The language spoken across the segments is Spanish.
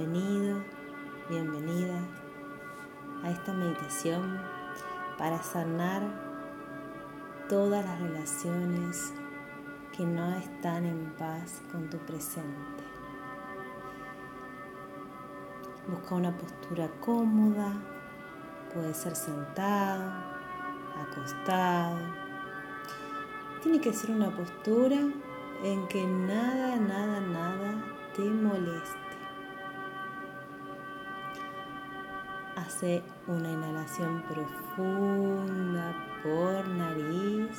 Bienvenido, bienvenida a esta meditación para sanar todas las relaciones que no están en paz con tu presente. Busca una postura cómoda, puede ser sentado, acostado. Tiene que ser una postura en que nada, nada, nada te moleste. Hace una inhalación profunda por nariz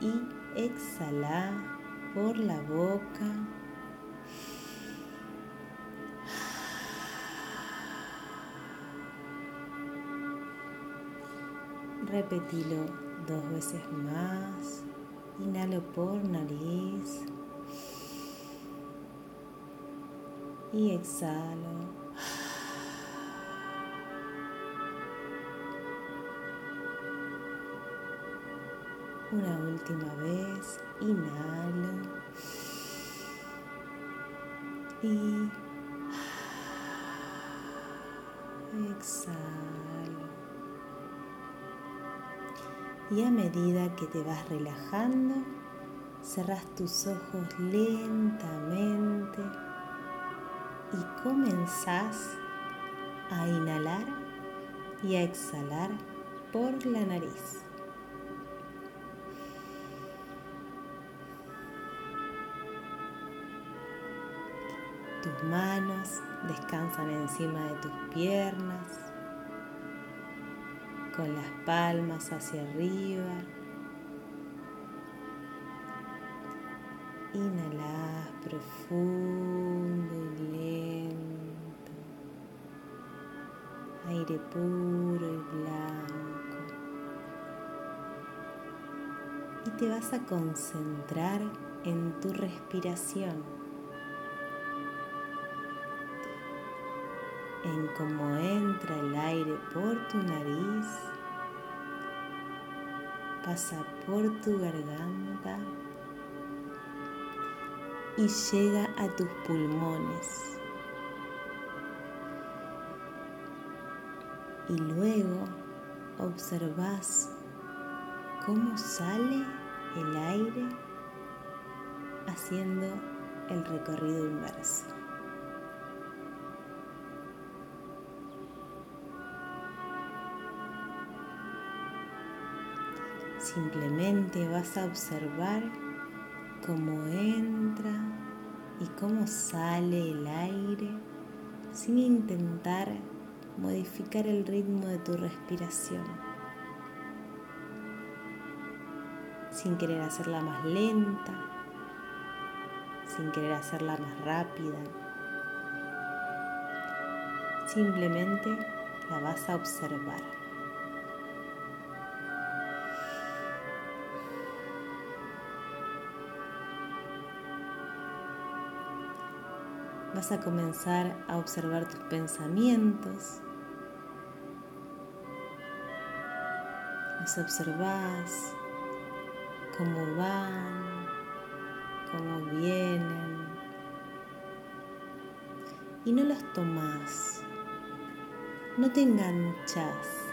y exhala por la boca. Repetilo dos veces más. Inhalo por nariz y exhalo. Una última vez, inhalo y exhalo. Y a medida que te vas relajando, cerras tus ojos lentamente y comenzás a inhalar y a exhalar por la nariz. Tus manos descansan encima de tus piernas, con las palmas hacia arriba. Inhalas profundo y lento. Aire puro y blanco. Y te vas a concentrar en tu respiración. En cómo entra el aire por tu nariz, pasa por tu garganta y llega a tus pulmones. Y luego observas cómo sale el aire haciendo el recorrido inverso. Simplemente vas a observar cómo entra y cómo sale el aire sin intentar modificar el ritmo de tu respiración. Sin querer hacerla más lenta, sin querer hacerla más rápida. Simplemente la vas a observar. Vas a comenzar a observar tus pensamientos. Los observas, cómo van, cómo vienen. Y no los tomas, no te enganchas.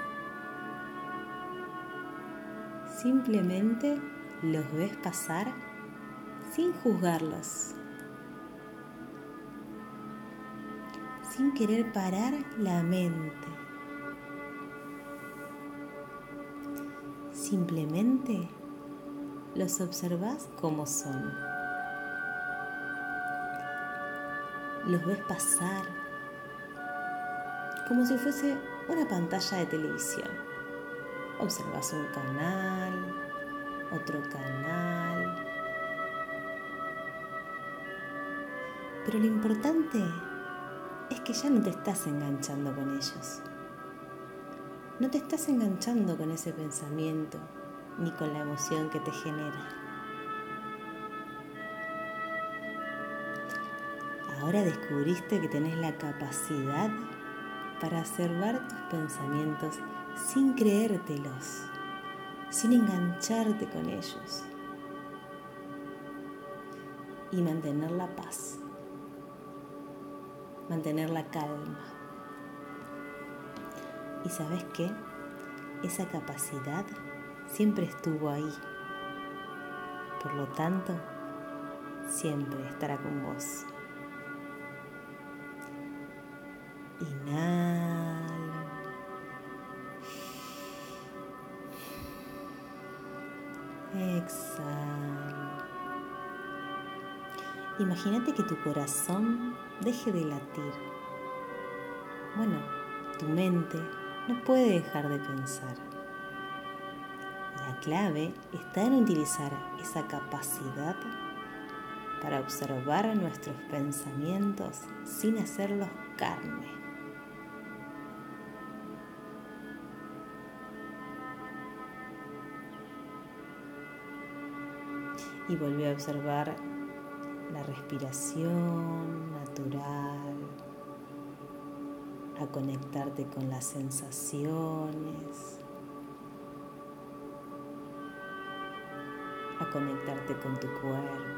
Simplemente los ves pasar sin juzgarlos. Sin querer parar la mente. Simplemente los observas como son. Los ves pasar como si fuese una pantalla de televisión. Observas un canal, otro canal. Pero lo importante que ya no te estás enganchando con ellos. No te estás enganchando con ese pensamiento ni con la emoción que te genera. Ahora descubriste que tenés la capacidad para observar tus pensamientos sin creértelos, sin engancharte con ellos y mantener la paz. Mantener la calma. ¿Y sabes qué? Esa capacidad siempre estuvo ahí. Por lo tanto, siempre estará con vos. Inhala. Exhala. Imagínate que tu corazón deje de latir. Bueno, tu mente no puede dejar de pensar. La clave está en utilizar esa capacidad para observar nuestros pensamientos sin hacerlos carne. Y volví a observar la respiración natural, a conectarte con las sensaciones, a conectarte con tu cuerpo.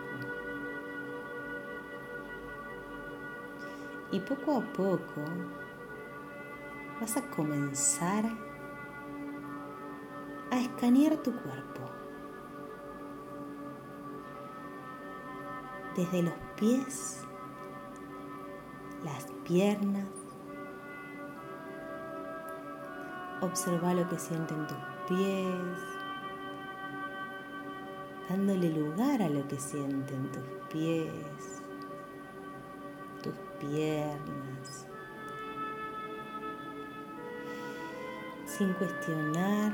Y poco a poco vas a comenzar a escanear tu cuerpo. Desde los pies, las piernas. Observa lo que sienten tus pies, dándole lugar a lo que sienten tus pies, tus piernas, sin cuestionar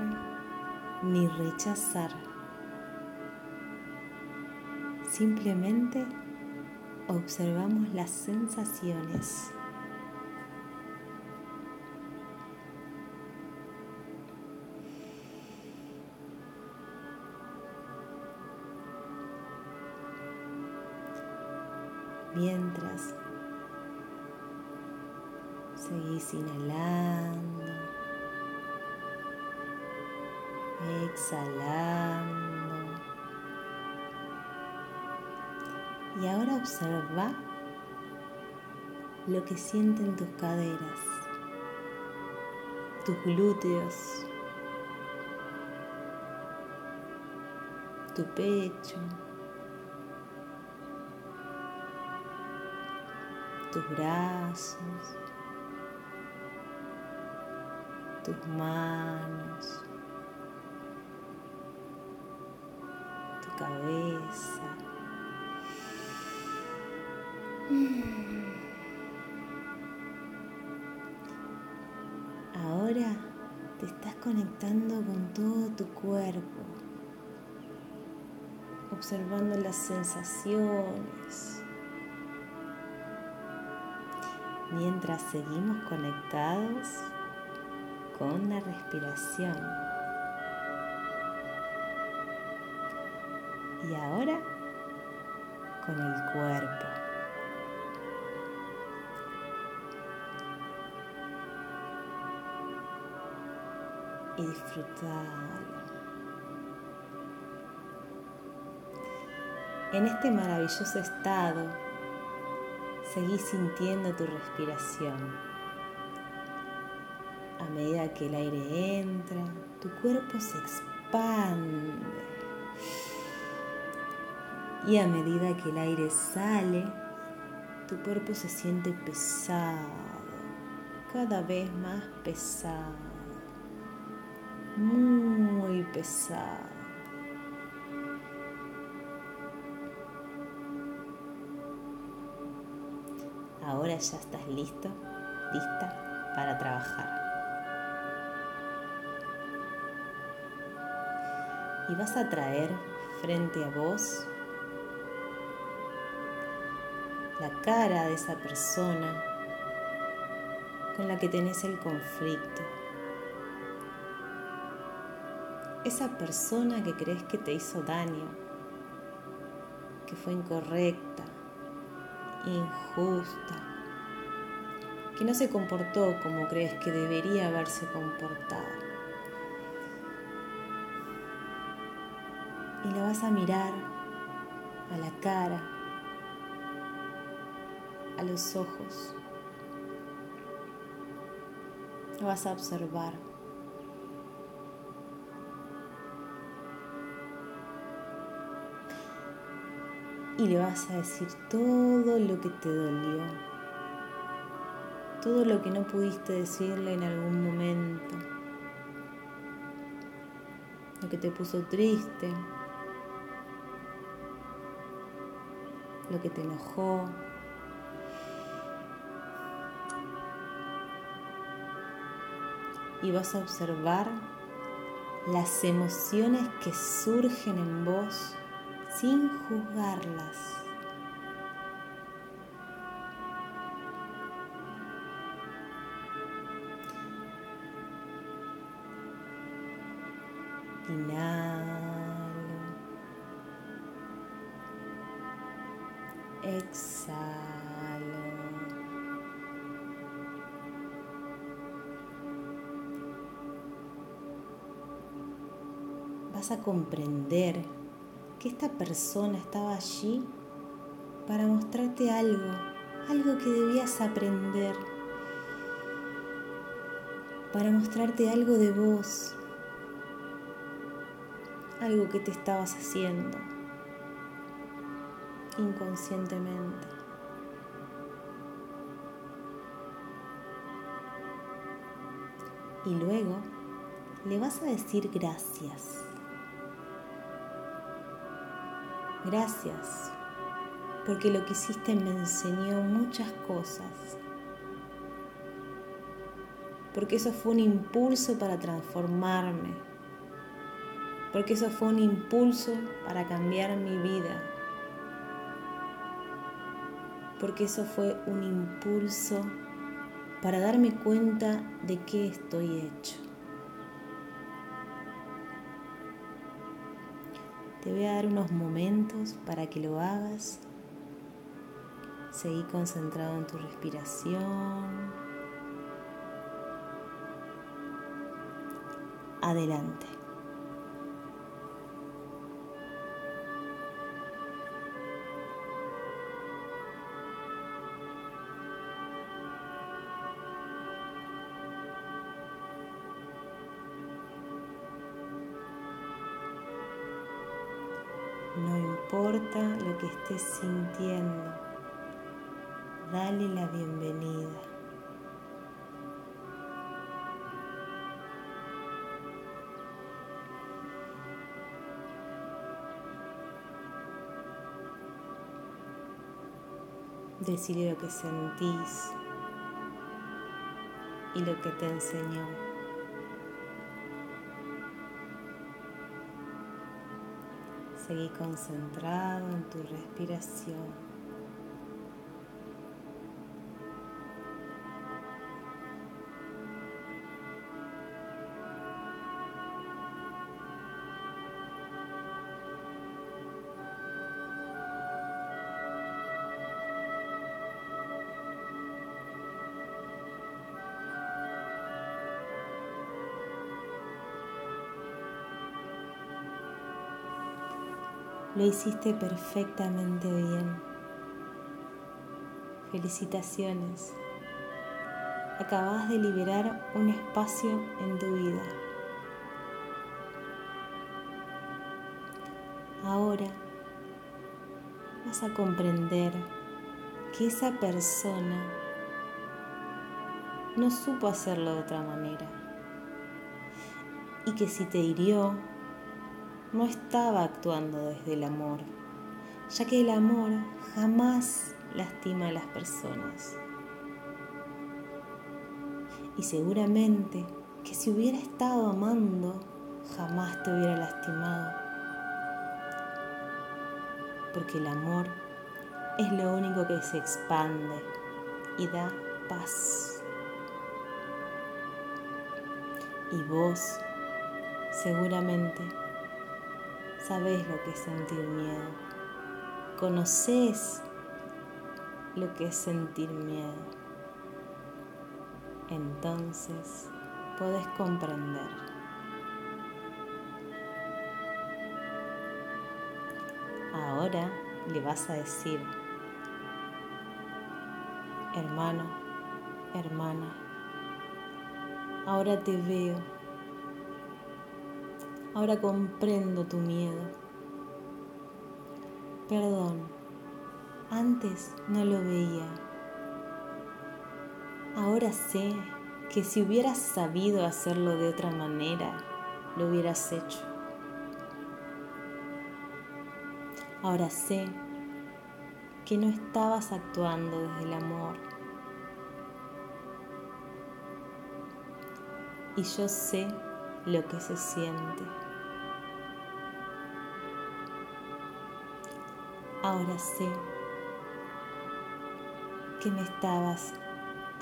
ni rechazar. Simplemente observamos las sensaciones. Mientras seguís inhalando, exhalando. Y ahora observa lo que sienten tus caderas, tus glúteos, tu pecho, tus brazos, tus manos, tu cabeza. Ahora te estás conectando con todo tu cuerpo, observando las sensaciones, mientras seguimos conectados con la respiración. Y ahora con el cuerpo. Y. En este maravilloso estado, seguí sintiendo tu respiración. A medida que el aire entra, tu cuerpo se expande y a medida que el aire sale, tu cuerpo se siente pesado, cada vez más pesado, muy pesado. Ahora ya estás listo, lista para trabajar. Y vas a traer frente a vos la cara de esa persona con la que tenés el conflicto. Esa persona que crees que te hizo daño, que fue incorrecta, injusta, que no se comportó como crees que debería haberse comportado. Y la vas a mirar a la cara a los ojos Lo vas a observar. Y le vas a decir todo lo que te dolió. Todo lo que no pudiste decirle en algún momento. Lo que te puso triste. Lo que te enojó. y vas a observar las emociones que surgen en vos sin juzgarlas. Inhalo. Exhalo. vas a comprender que esta persona estaba allí para mostrarte algo, algo que debías aprender, para mostrarte algo de vos, algo que te estabas haciendo inconscientemente. Y luego le vas a decir gracias. Gracias, porque lo que hiciste me enseñó muchas cosas. Porque eso fue un impulso para transformarme. Porque eso fue un impulso para cambiar mi vida. Porque eso fue un impulso para darme cuenta de qué estoy hecho. Te voy a dar unos momentos para que lo hagas. Seguí concentrado en tu respiración. Adelante. No importa lo que estés sintiendo, dale la bienvenida. Decirle lo que sentís y lo que te enseñó. Seguí concentrado en tu respiración. Lo hiciste perfectamente bien. Felicitaciones. Acabas de liberar un espacio en tu vida. Ahora vas a comprender que esa persona no supo hacerlo de otra manera y que si te hirió no estaba actuando desde el amor, ya que el amor jamás lastima a las personas. Y seguramente que si hubiera estado amando, jamás te hubiera lastimado. Porque el amor es lo único que se expande y da paz. Y vos seguramente sabes lo que es sentir miedo, conoces lo que es sentir miedo. Entonces podés comprender. Ahora le vas a decir, hermano, hermana, Ahora te veo. Ahora comprendo tu miedo. Perdón, antes no lo veía. Ahora sé que si hubieras sabido hacerlo de otra manera, lo hubieras hecho. Ahora sé que no estabas actuando desde el amor. Y yo sé lo que se siente. Ahora sé que me estabas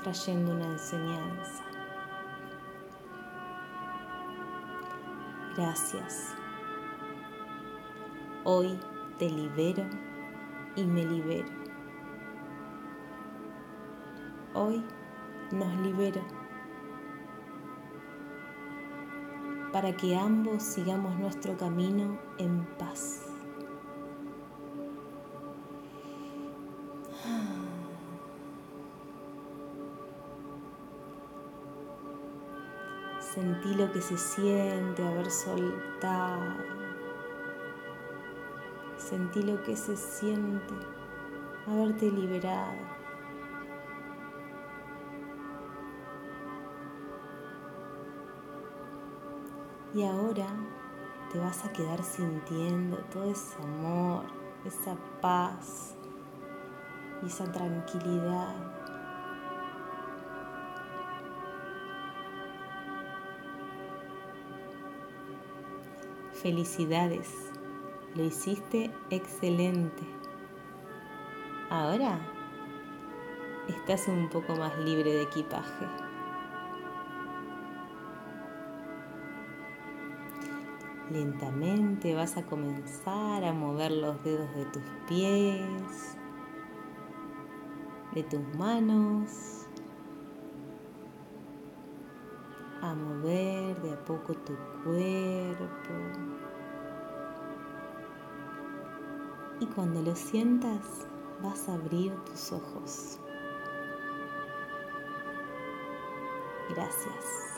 trayendo una enseñanza. Gracias. Hoy te libero y me libero. Hoy nos libero para que ambos sigamos nuestro camino en paz. Sentí lo que se siente haber soltado. Sentí lo que se siente haberte liberado. Y ahora te vas a quedar sintiendo todo ese amor, esa paz y esa tranquilidad Felicidades, lo hiciste excelente. Ahora estás un poco más libre de equipaje. Lentamente vas a comenzar a mover los dedos de tus pies, de tus manos a mover de a poco tu cuerpo. Y cuando lo sientas, vas a abrir tus ojos. Gracias.